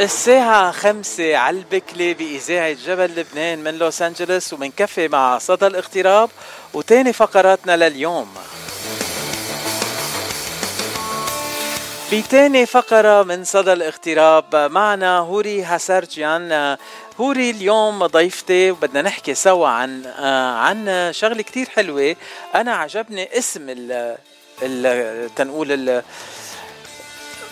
الساعة خمسة على البكلة بإذاعة جبل لبنان من لوس أنجلوس ومن كفي مع صدى الاغتراب وتاني فقراتنا لليوم. بتاني فقرة من صدى الاغتراب معنا هوري هاسارجيان هوري اليوم ضيفتي وبدنا نحكي سوا عن عن شغلة كتير حلوة. أنا عجبني اسم ال تنقول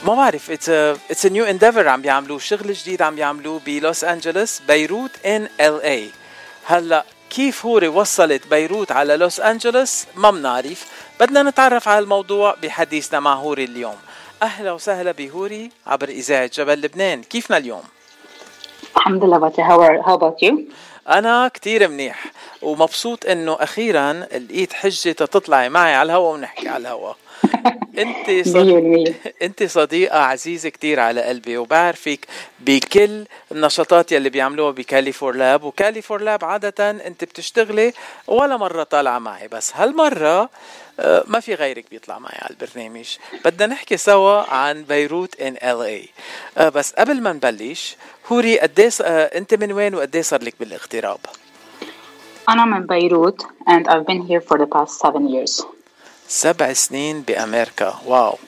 ما بعرف it's it's new endeavor عم بيعملوه شغل جديد عم بيعملوه بلوس أنجلوس بيروت in LA هلأ كيف هوري وصلت بيروت على لوس أنجلوس؟ ما بنعرف. بدنا نتعرف على الموضوع بحديثنا مع هوري اليوم. أهلا وسهلا بهوري عبر إذاعة جبل لبنان. كيفنا اليوم؟ الحمد لله باتي. how about you أنا كتير منيح ومبسوط إنه أخيرا لقيت حجة تطلعي معي على الهوا ونحكي على الهوا. انت صديقة انت صديقة عزيزة كتير على قلبي وبعرفك بكل النشاطات يلي بيعملوها بكاليفور لاب. وكاليفور لاب عادة انت بتشتغلي ولا مرة طالعة معي بس هالمرة آه، ما في غيرك بيطلع معي على البرنامج. بدنا نحكي سوا عن بيروت إن إل إي. بس قبل ما نبلش هوري قديش آه، انت من وين وقديش صار لك بالاغتراب؟ أنا من بيروت and I've been here for the past seven years. سبع سنين بامريكا واو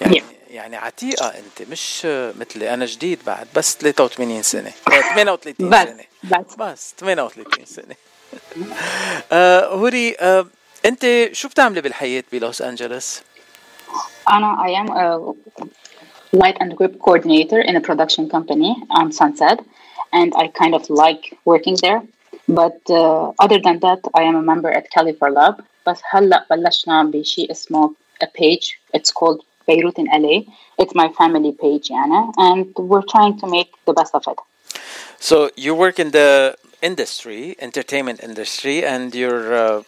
يعني. يعني عتيقه انت مش مثلي أنا جديد بعد بس 83 سنه 38 بس سنه بس بس 38 سنه آه هوري آه انت شو بتعملي بالحياة بلوس انجلوس؟ أنا I am a light and grip coordinator in a production company on Sunset and I kind of like working there but uh, other than that I am a member at Califor Lab بس هلا بلشنا بشيء اسمه a page it's called Beirut in LA it's my family page يعني and we're trying to make the best of it So you work in the industry, entertainment industry, and you're uh,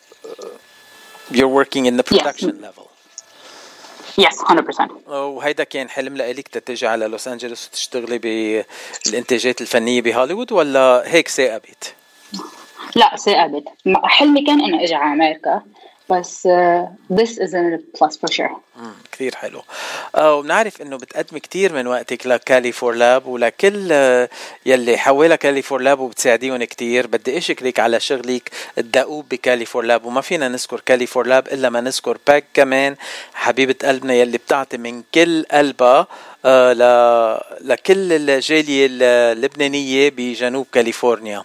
you're working in the production yes. level. Yes, 100%. وهيدا كان حلم لإلك تتجي على لوس أنجلوس وتشتغلي بالإنتاجات الفنية بهوليوود ولا هيك ثاقبت؟ لا ثاقبت حلمي كان إنه أجي على أمريكا بس this is a plus for sure. كثير حلو. آه وبنعرف إنه بتقدمي كثير من وقتك ل Cali for Leb ولكل آه يلي حوالي Cali for Leb وبتساعديهم كثير بدي اشكرك على شغلك الدؤوب ب Cali for Leb. وما فينا نذكر Cali for Leb إلا ما نذكر باك كمان حبيبة قلبنا يلي بتعطي من كل قلبها آه ل... لكل الجالية اللبنانية بجنوب كاليفورنيا.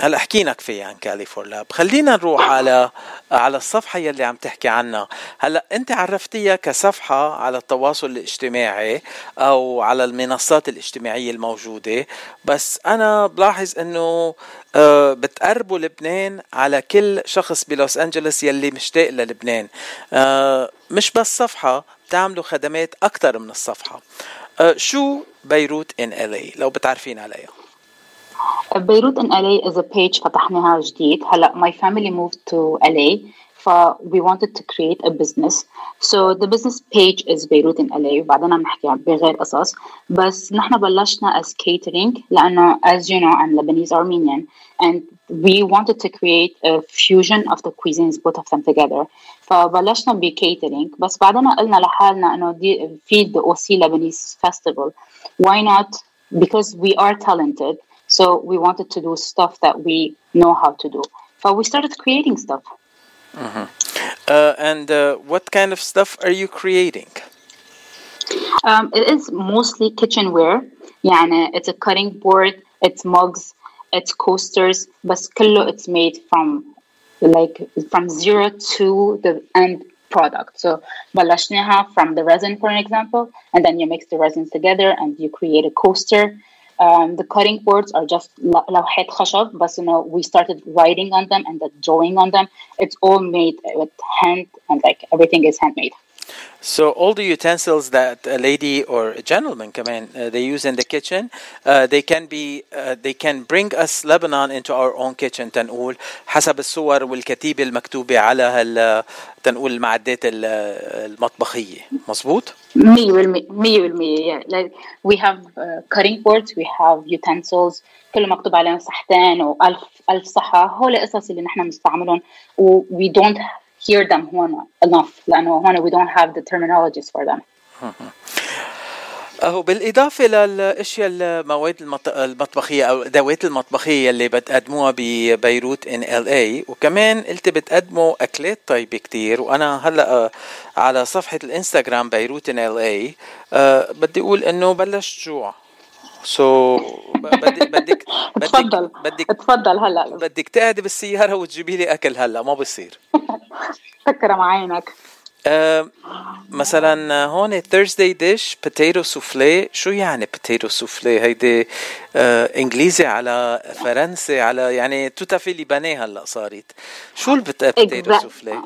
هلا حكينا كفايه عن كاليفور لاب خلينا نروح على على الصفحة يلي عم تحكي عنها. هلا انت عرفتيها كصفحة على التواصل الاجتماعي أو على المنصات الاجتماعية الموجودة. بس أنا بلاحظ إنه بتقربوا لبنان على كل شخص بلوس انجلوس يلي مشتاق للبنان. مش بس صفحة بتعملوا خدمات أكثر من الصفحة. شو بيروت إن إل لو بتعرفين عليها. بيروت in LA is a page فتحناها جديد هلا my family moved to LA ف we wanted to create a business so the business page is بيروت in LA وبعدين عم نحكي بغير قصص بس نحن بلشنا as catering لأنه as you know I'm Lebanese Armenian and we wanted to create a fusion of the cuisines both of them together فبلشنا ب catering بس بعدين قلنا لحالنا انه دي في the OC Lebanese festival why not because we are talented So we wanted to do stuff that we know how to do. But we started creating stuff. Mm-hmm. Uh, and uh, what kind of stuff are you creating? Um, it is mostly kitchenware. Yeah, it's a cutting board, it's mugs, it's coasters, but it's made from like from zero to the end product. So balashniha from the resin, for an example, and then you mix the resins together and you create a coaster. Um, the cutting boards are just lawhat khashab, but you know we started writing on them and the drawing on them. It's all made with hand, and like everything is handmade. So all the utensils that a lady or a gentleman come in, uh, they use in the kitchen, uh, they can be, uh, they can bring us Lebanon into our own kitchen تنقول حسب الصور والكتيبة المكتوبة على هال تنقول المعدات المطبخية، مظبوط؟ 100% 100% yeah like we have uh, cutting boards we have utensils كله مكتوب عليهم صحتين وألف ألف صحة هول القصص اللي نحن بنستعملهم و we don't hear them هون enough. لأنه هون we don't have the terminologies for them. أهو بالإضافة للأشياء المواد المطبخية أو الأدوات المطبخية اللي بتقدموها ببيروت in LA وكمان قلت بتقدموا أكلات طيبة كتير. وأنا هلأ آه، على صفحة الإنستغرام بيروت in LA بدي أقول إنه بلشت جوع. so بدك بدك تفضل بدك تفضل هلا. بدك تقعدي بالسيارة وتجيبي لي أكل هلا ما بصير. تكرم عينك. أه مثلا هون Thursday dish potato soufflé شو يعني potato soufflé هيدي أه إنجليزي على فرنسي على يعني توتافي لبناني هلا صارت. شو البوتيتو سوفلي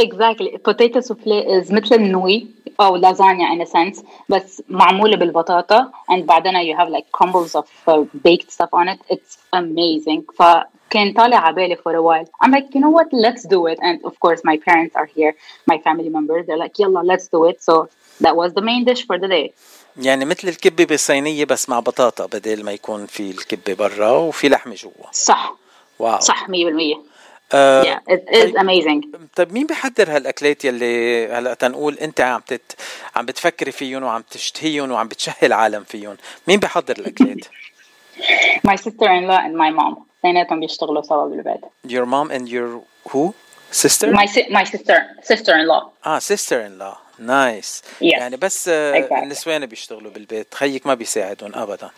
Exactly. Potato souffle is مثل النوي. أو لازانيا in a sense بس معمولة بالبطاطا and بعدين you have like crumbles of uh, baked stuff on it. It's amazing. فكان طالع على بالي for a while. I'm like, you know what? Let's do it. And of course, my parents are here, my family members. They're like, يلا let's do it. So that was the main dish for the day. يعني مثل الكبة بالصينية بس مع بطاطا بدل ما يكون في الكبة برا وفي لحمة جوا. صح. واو. صح 100%. Uh, yeah, it is طيب, amazing. طيب مين بيحضر هالأكلات يلي هلأ تنقول أنت عم تت عم بتفكري فيهم وعم تشتهيهم وعم بتشهي العالم فيهم، مين بيحضر الأكلات؟ my sister-in-law and my mom اثنيناتهم بيشتغلوا سوا بالبيت. Your mom and your who? Sister? My si my sister sister-in-law. آه sister-in-law. nice. Nice. Yes. يعني بس exactly. النسوان بيشتغلوا بالبيت، خيّك ما بيساعدهم ابدا.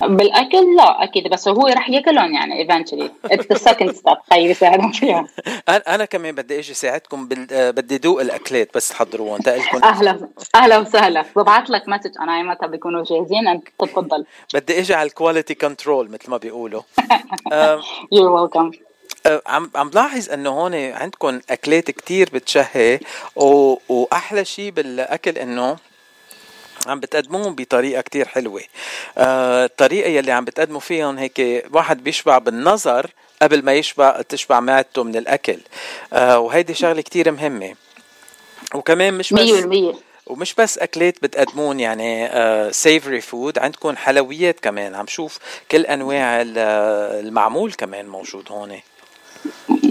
بالأكل لا أكيد بس هو رح ياكلهم يعني eventually. It's the second step. خيي يساعدهم فيها أنا كمان بدي إجي اساعدكم بال... بدي دوق الأكلات بس تحضروهم تقلكم أهلا أهلا وسهلا. ببعث لك message أنا متى بيكونوا جاهزين؟ أنت تفضل. بدي إجي على ال quality control مثل ما بيقولوا. يور ويلكم عم عم بلاحظ إنه هون عندكم أكلات كتير بتشهي و... وأحلى شيء بالأكل إنه عم بتقدموهم بطريقة كتير حلوة. آه الطريقة يلي عم بتقدموا فيهم هيك واحد بيشبع بالنظر قبل ما يشبع تشبع معدته من الأكل. آه وهيدي شغلة كتير مهمة. وكمان مش بس 100% ومش بس أكلات بتقدمون يعني savory uh, food عندكم حلويات كمان. عم شوف كل أنواع المعمول كمان موجود هون.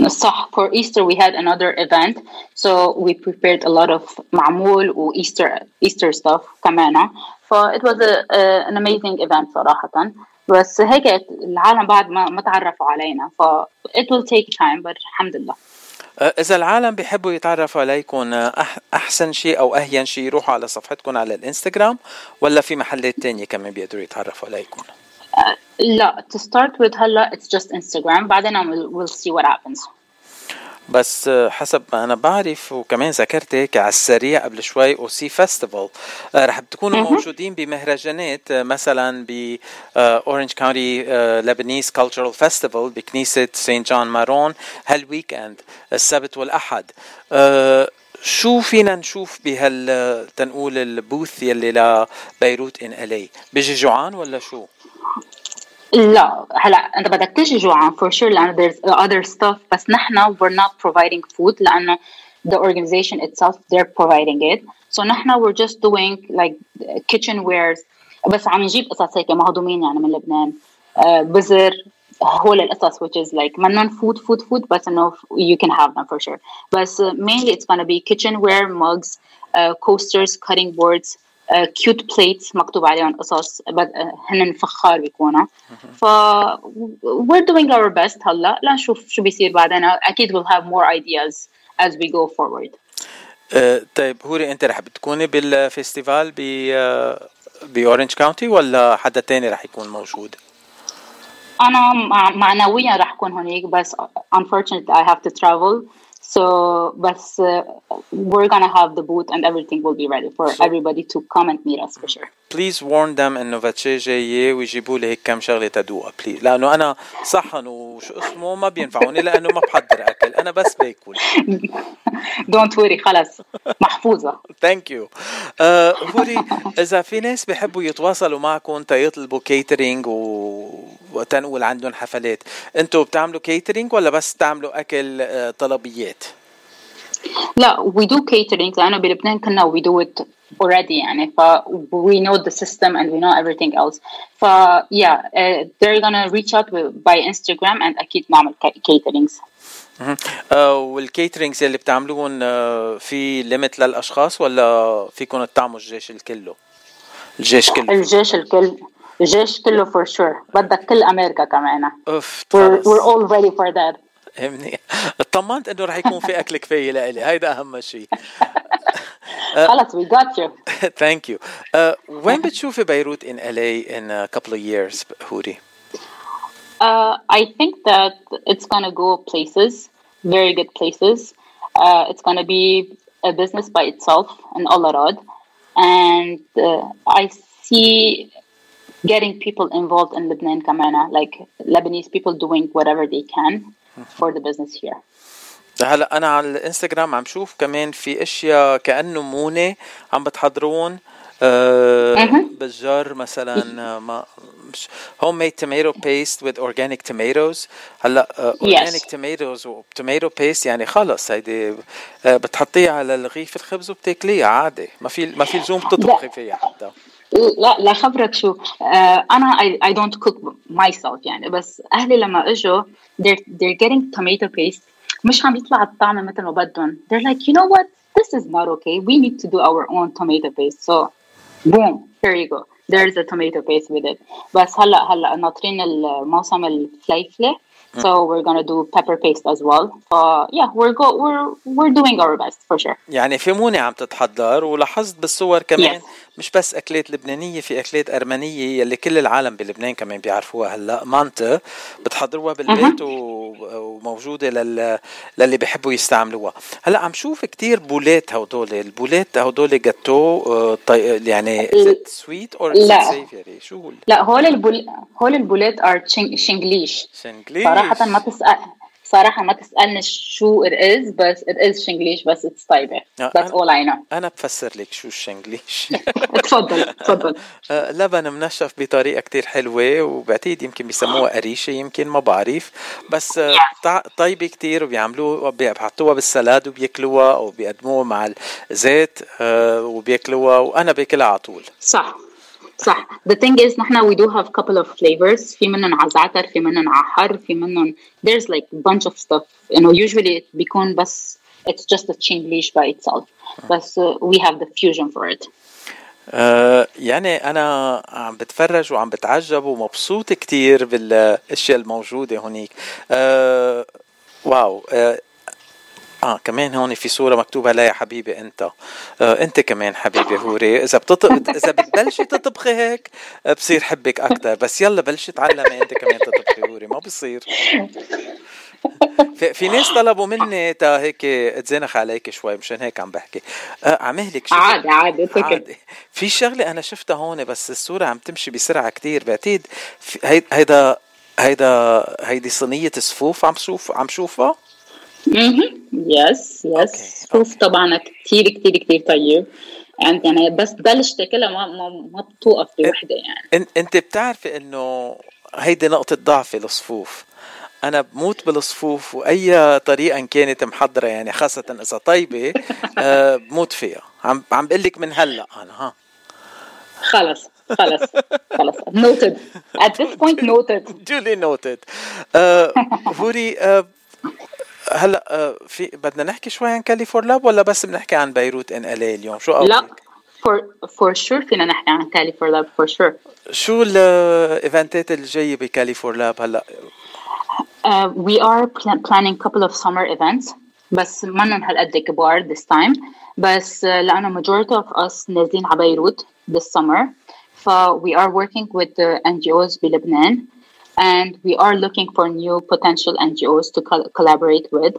صح. For Easter we had another event. So we prepared a lot of معمول و Easter Easter stuff كمان. ف it was a, a, an amazing event صراحة. بس هيك العالم بعد ما ما تعرفوا علينا. ف it will take time but الحمد لله إذا العالم بيحبوا يتعرفوا عليكم أحسن شيء أو أهين شيء يروحوا على صفحتكم على الإنستغرام ولا في محلات تانية كمان بيقدروا يتعرفوا عليكم؟ لا to start with هلا it's just Instagram بعدين we'll, we'll see what happens. بس حسب ما أنا بعرف وكمان ذكرت هيك على السريع قبل شوي OC Festival رح تكونوا موجودين بمهرجانات مثلا ب Orange County Lebanese Cultural Festival بكنيسة سانت جون مارون هال weekend السبت والأحد. شو فينا نشوف بهال تنقول ال booth يلي لبيروت in LA؟ بيجي جوعان ولا شو؟ لا هلا انت بدك تجي جوعان for sure لانه there's other stuff بس نحن we're not providing food لانه the organization itself they're providing it so نحن we're just doing like kitchen wares بس عم نجيب قصص هيك مهضومين يعني من لبنان uh, بزر هول القصص which is like منن food food food بس انه you can have them for sure بس uh, mainly it's gonna be kitchenware mugs uh, coasters cutting boards cute uh, plates مكتوب عليهم قصص uh, هن فخار بيكونوا. ف we're doing our best هلا. لنشوف شو بيصير بعدين. أكيد we'll have more ideas as we go forward. uh, طيب هوري أنت رح بتكوني بال festival ب ب Orange County ولا حدا تاني رح يكون موجود؟ أنا معنويا رح أكون هونيك بس unfortunately I have to travel. So, but uh, we're gonna have the booth and everything will be ready for so, everybody to come and meet us for sure. Please warn them انه باتي جاية ويجيبوا لي هيك كم شغلة تدوقها please لأنه أنا صحن وشو اسمه ما بينفعوني لأنه ما بحضر أكل أنا بس باكل. Don't worry خلص محفوظة. Thank you. uh, هوري إذا في ناس بيحبوا يتواصلوا معكم تيطلبوا catering و... وتنقول عندهم حفلات، أنتوا بتعملوا catering ولا بس تعملوا أكل طلبيات؟ لا we do catering. لأنه بلبنان كنا we do it already يعني ف we know the system and we know everything else. ف yeah uh, they're gonna reach out by Instagram and أكيد نعمل caterings. وال caterings اللي بتعملوهم في limit للأشخاص ولا فيكم تطعموا الجيش الكله؟ الجيش كله. الجيش الكل. الجيش كله فور شور بدك كل امريكا كمان اوف we're, we're all ready for that منيح اطمنت انه رح يكون في اكل كفايه لإلي هيدا اهم شيء خلص we got you ثانك يو وين بتشوفي بيروت in LA in a couple of years هوري Uh, I think that it's gonna go places, very good places. Uh, it's gonna be a business by itself in Al Arad, and uh, I see getting people involved in Lebanon, Kamana, like Lebanese people doing whatever they can for the business here. هلا أنا على الإنستغرام عم شوف كمان في أشياء كأنه مونة عم بتحضرون مهم. بالجار مثلا آه، ما homemade tomato paste with organic tomatoes هلا organic tomatoes و tomato paste يعني خلص هيدي آه، بتحطيها على رغيف الخبز وبتاكليها عادي. ما في ما في لزوم تطبخي فيها حتى. لا لا خبرك شو آه انا I, I don't cook myself يعني بس اهلي لما اجوا they're, they're getting tomato paste مش عم يطلع الطعم مثل ما بدهم they're like you know what this is not okay we need to do our own tomato paste so boom here you go there's a tomato paste with it بس هلا هلا ناطرين الموسم الفليفله so we're gonna do pepper paste as well. So yeah we're go we're we're doing our best for sure. يعني في مونة عم تتحضر ولاحظت بالصور كمان Yes. مش بس أكلات لبنانية في أكلات أرمنية يلي كل العالم بلبنان كمان بيعرفوها هلأ. مانتا بتحضروها بالبيت و- وموجودة لل... للي بيحبوا يستعملوها. هلأ عم شوف كتير بولات هودول البولات هودول جاتو آه، طي... يعني sweet or لا. شو هو لا هول البول هول البولات are شنجليش شنجليش صراحة ما تسأل صراحة ما تسألني شو it is بس it is شنجليش بس it's طيبة آه، that's أنا- all I know. أنا بفسر لك شو الشنجليش تفضل تفضل. آه، لبن منشف بطريقة كتير حلوة وبعتقد يمكن بيسموها قريشه يمكن ما بعرف. بس آه، طيبة كتير وبيعملوها بيحطوها بالسلاد وبياكلوها أو بيقدموها مع الزيت آه، وبياكلوها وأنا باكلها على طول. صح. صح the thing is نحن we do have couple of flavors في منهم على زعتر في منهم على حر في منهم there's like bunch of stuff you know usually بيكون بس it's just a chinglish by itself بس uh, we have the fusion for it آه، يعني أنا عم بتفرج وعم بتعجب ومبسوط كتير بالاشياء الموجوده هونيك آه، واو آه، آه كمان هون في صورة مكتوبة لا يا حبيبي أنت. آه أنت كمان حبيبي هوري. إذا بتط... إذا بتبلشي تطبخي هيك بصير حبك أكثر بس يلا بلشي تعلمي أنت كمان تطبخي هوري ما بصير. في, في ناس طلبوا مني تا هيك اتزنخ عليك شوي مشان هيك عم بحكي. آه عمهلك شو عادي عادي. عادي. في شغلة أنا شفتها هون بس الصورة عم تمشي بسرعة كتير. بعتقد هيدا هيدا هيدي صينية صفوف عم شوف عم شوفها؟ يس يس صوف طبعا كتير كتير كتير طيب. يعني يعني بس تبلش تاكلها ما ما ما بتوقف بوحده يعني. أنت بتعرفي إنه هيدي نقطة ضعفي الصفوف أنا بموت بالصفوف وأي طريقة إن كانت محضرة يعني خاصة إذا طيبة آه بموت فيها. عم عم بقول لك من هلأ أنا ها. خلص خلص خلص. Noted. At this point noted. Duly noted. آه هوري هلا آه في بدنا نحكي شوي عن Cali for Leb ولا بس بنحكي عن Beirut in LA اليوم؟ شو لا قصدك for for sure فينا نحكي عن Cali for Leb for sure. شو ال event ات الجاية ب Cali for Leb هلا؟ Uh, we are pl- planning couple of summer events بس منن هالقد كبار this time. بس uh, لأنه majority of us نازلين على بيروت this summer ف we are working with the NGOs بلبنان. and we are looking for new potential NGOs to col- collaborate with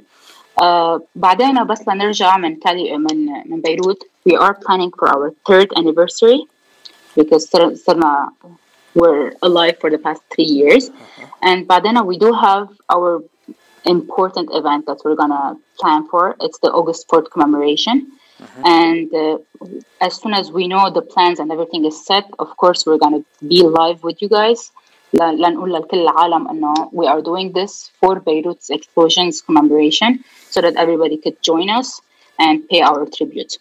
uh, بعدين بس لنرجع من كالي من من بيروت we are planning for our third anniversary because صر- صرنا we're alive for the past three years. And بعدين we do have our important event that we're gonna plan for. It's the August 4th commemoration. And uh, as soon as we know the plans and everything is set, of course, we're gonna be live with you guys. لنقول لكل العالم إنه we are doing this for Beirut's explosions commemoration so that everybody could join us and pay our tribute.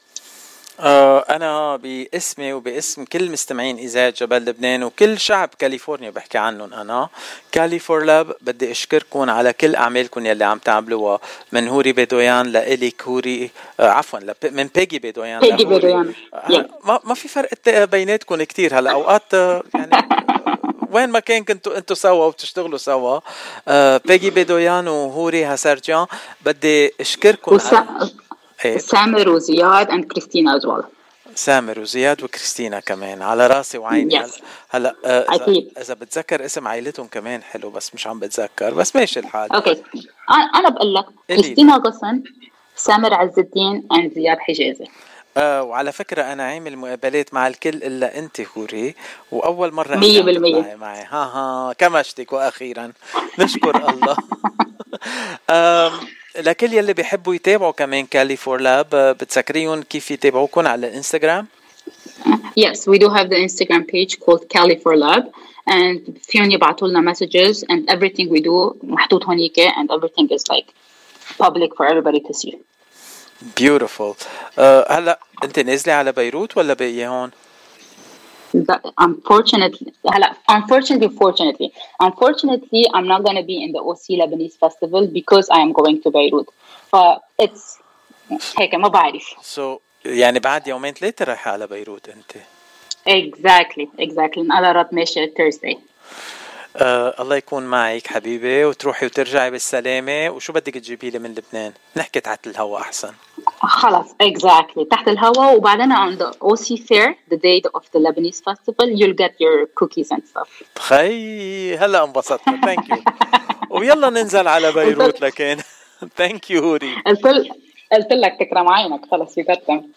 آه أنا باسمي وباسم كل مستمعين إذاعة جبل لبنان وكل شعب كاليفورنيا بحكي عنهم أنا. Cali for Leb بدي أشكركم على كل أعمالكم يلي عم تعملوها. من هوري بيدويان لإليك هوري آه عفوا من بيجي بيدويان بيجي بيدويان آه ما, في فرق بيناتكم كتير هلا أوقات آه، يعني وين ما كان كنتوا أنتوا سوا وبتشتغلوا سوا. آه بيجي بيدويان وهوري هاسارجيان بدي أشكركم وسا... على... إيه؟ سامر وزياد and كريستينا as سامر وزياد وكريستينا كمان. على راسي وعيني. Yes. هلا آه أكيد. إذا بتذكر اسم عائلتهم كمان حلو بس مش عم بتذكر. بس ماشي الحال. Okay أنا بقول لك كريستينا غصن سامر عز الدين and زياد حجازي. آه وعلى فكرة أنا عامل مقابلات مع الكل إلا أنت هوري وأول مرة مية بالمية. معي ها ها كمشتك وأخيرا نشكر الله. لكل يلي بيحبوا يتابعوا كمان Cali for Leb بتسكريهم كيف يتابعوكم على الانستغرام Yes, we do have the Instagram page called Cali for Lab and فيهم يبعتوا لنا messages and everything we do محطوط هونيك and everything is like public for everybody to see. Beautiful. Uh, هلا انت نازله على بيروت ولا باقيه هون؟ unfortunately unfortunately fortunately unfortunately I'm not going to be in the OC Lebanese festival because I am going to Beirut but it's هيك ما بعرف so يعني بعد يومين ثلاثة رايحة على بيروت أنت exactly exactly أنا رات ماشية Thursday آه الله يكون معك حبيبي وتروحي وترجعي بالسلامة. وشو بدك تجيبي لي من لبنان؟ نحكي تحت الهواء أحسن. خلاص exactly. تحت الهواء وبعدين on the OC fair the day of the Lebanese festival you'll get your cookies and stuff. خي هلا انبسطنا thank you ويلا ننزل على بيروت لكن. ثانك يو هوري. قلت قلت لك تكرم عينك. خلص يكتم